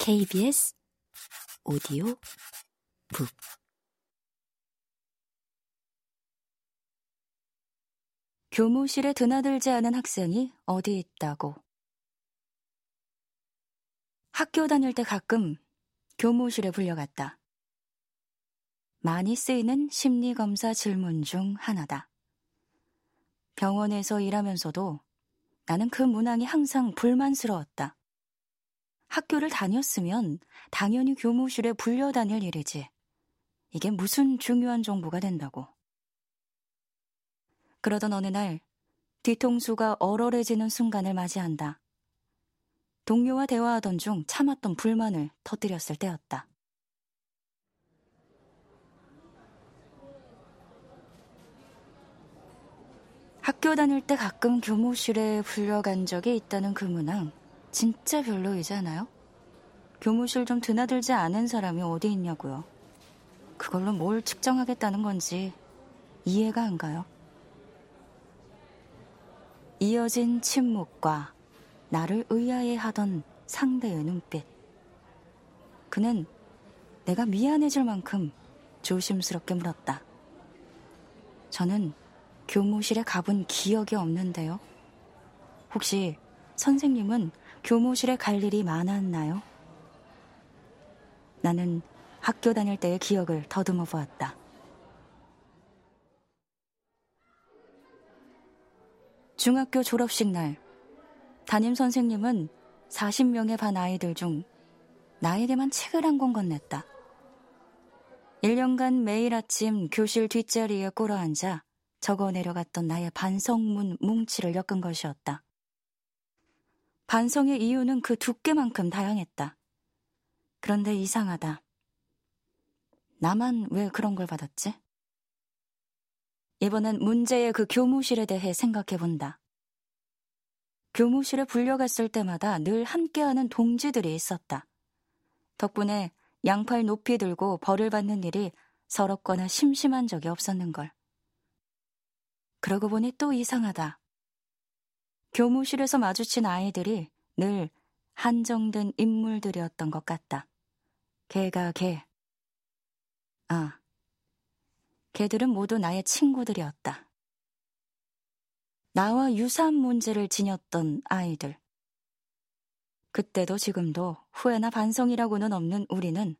KBS 오디오 북 교무실에 드나들지 않은 학생이 어디 있다고. 학교 다닐 때 가끔 교무실에 불려갔다. 많이 쓰이는 심리검사 질문 중 하나다. 병원에서 일하면서도 나는 그 문항이 항상 불만스러웠다. 학교를 다녔으면 당연히 교무실에 불려다닐 일이지. 이게 무슨 중요한 정보가 된다고. 그러던 어느 날 뒤통수가 얼얼해지는 순간을 맞이한다. 동료와 대화하던 중 참았던 불만을 터뜨렸을 때였다. 학교 다닐 때 가끔 교무실에 불려간 적이 있다는 그 문항 진짜 별로이지 않아요? 교무실 좀 드나들지 않은 사람이 어디 있냐고요. 그걸로 뭘 측정하겠다는 건지 이해가 안 가요. 이어진 침묵과 나를 의아해 하던 상대의 눈빛. 그는 내가 미안해질 만큼 조심스럽게 물었다. 저는 교무실에 가본 기억이 없는데요. 혹시 선생님은 교무실에 갈 일이 많았나요? 나는 학교 다닐 때의 기억을 더듬어 보았다. 중학교 졸업식 날, 담임 선생님은 40명의 반 아이들 중 나에게만 책을 한 권 건넸다. 1년간 매일 아침 교실 뒷자리에 꿇어 앉아 적어 내려갔던 나의 반성문 뭉치를 엮은 것이었다. 반성의 이유는 그 두께만큼 다양했다. 그런데 이상하다. 나만 왜 그런 걸 받았지? 이번엔 문제의 그 교무실에 대해 생각해 본다. 교무실에 불려갔을 때마다 늘 함께하는 동지들이 있었다. 덕분에 양팔 높이 들고 벌을 받는 일이 서럽거나 심심한 적이 없었는걸. 그러고 보니 또 이상하다. 교무실에서 마주친 아이들이 늘 한정된 인물들이었던 것 같다. 개가 개. 아, 개들은 모두 나의 친구들이었다. 나와 유사한 문제를 지녔던 아이들. 그때도 지금도 후회나 반성이라고는 없는 우리는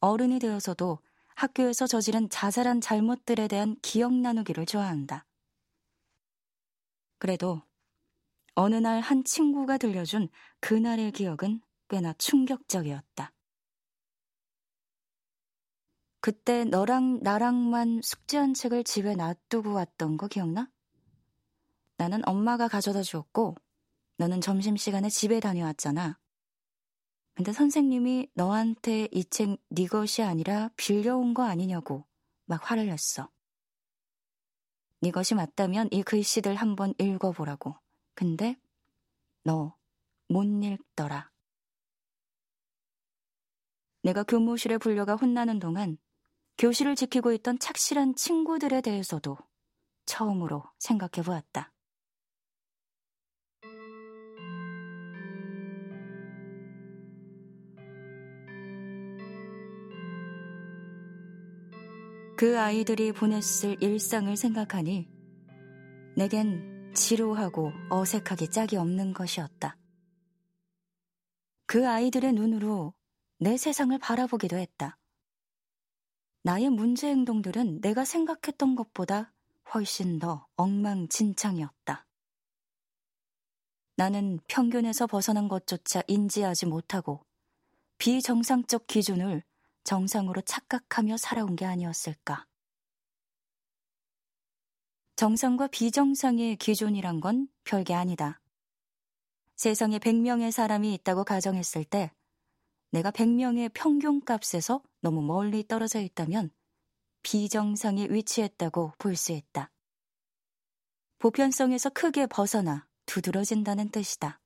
어른이 되어서도 학교에서 저지른 자잘한 잘못들에 대한 기억 나누기를 좋아한다. 그래도 어느 날 한 친구가 들려준 그날의 기억은 꽤나 충격적이었다. 그때 너랑 나랑만 숙제 한 책을 집에 놔두고 왔던 거 기억나? 나는 엄마가 가져다 주었고, 너는 점심시간에 집에 다녀왔잖아. 근데 선생님이 너한테 이 책 네 것이 아니라 빌려온 거 아니냐고 막 화를 냈어. 네 것이 맞다면 이 글씨들 한번 읽어보라고. 근데 너 못 읽더라. 내가 교무실에 불려가 혼나는 동안 교실을 지키고 있던 착실한 친구들에 대해서도 처음으로 생각해 보았다. 그 아이들이 보냈을 일상을 생각하니 내겐 지루하고 어색하기 짝이 없는 것이었다. 그 아이들의 눈으로 내 세상을 바라보기도 했다. 나의 문제 행동들은 내가 생각했던 것보다 훨씬 더 엉망진창이었다. 나는 평균에서 벗어난 것조차 인지하지 못하고 비정상적 기준을 정상으로 착각하며 살아온 게 아니었을까. 정상과 비정상의 기준이란 건 별게 아니다. 세상에 100명의 사람이 있다고 가정했을 때 내가 100명의 평균값에서 너무 멀리 떨어져 있다면 비정상에 위치했다고 볼 수 있다. 보편성에서 크게 벗어나 두드러진다는 뜻이다.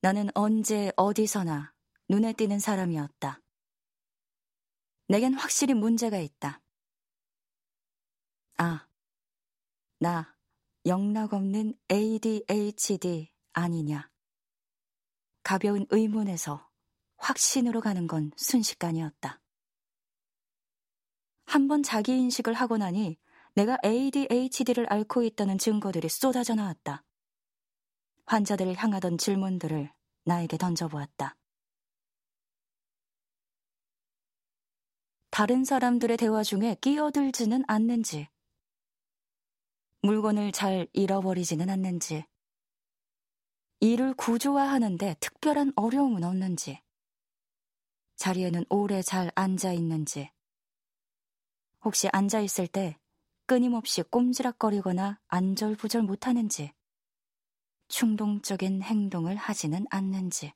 나는 언제 어디서나 눈에 띄는 사람이었다. 내겐 확실히 문제가 있다. 아, 나 영락 없는 ADHD 아니냐. 가벼운 의문에서 확신으로 가는 건 순식간이었다. 한 번 자기 인식을 하고 나니 내가 ADHD를 앓고 있다는 증거들이 쏟아져 나왔다. 환자들을 향하던 질문들을 나에게 던져보았다. 다른 사람들의 대화 중에 끼어들지는 않는지, 물건을 잘 잃어버리지는 않는지, 일을 구조화하는데 특별한 어려움은 없는지, 자리에는 오래 잘 앉아 있는지, 혹시 앉아 있을 때 끊임없이 꼼지락거리거나 안절부절 못하는지, 충동적인 행동을 하지는 않는지,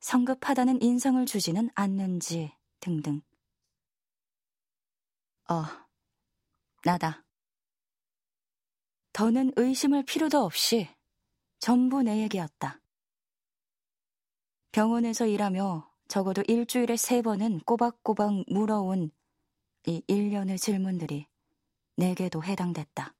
성급하다는 인상을 주지는 않는지 등등. 어, 나다. 더는 의심할 필요도 없이 전부 내 얘기였다. 병원에서 일하며 적어도 일주일에 세 번은 꼬박꼬박 물어온 이 일련의 질문들이 내게도 해당됐다.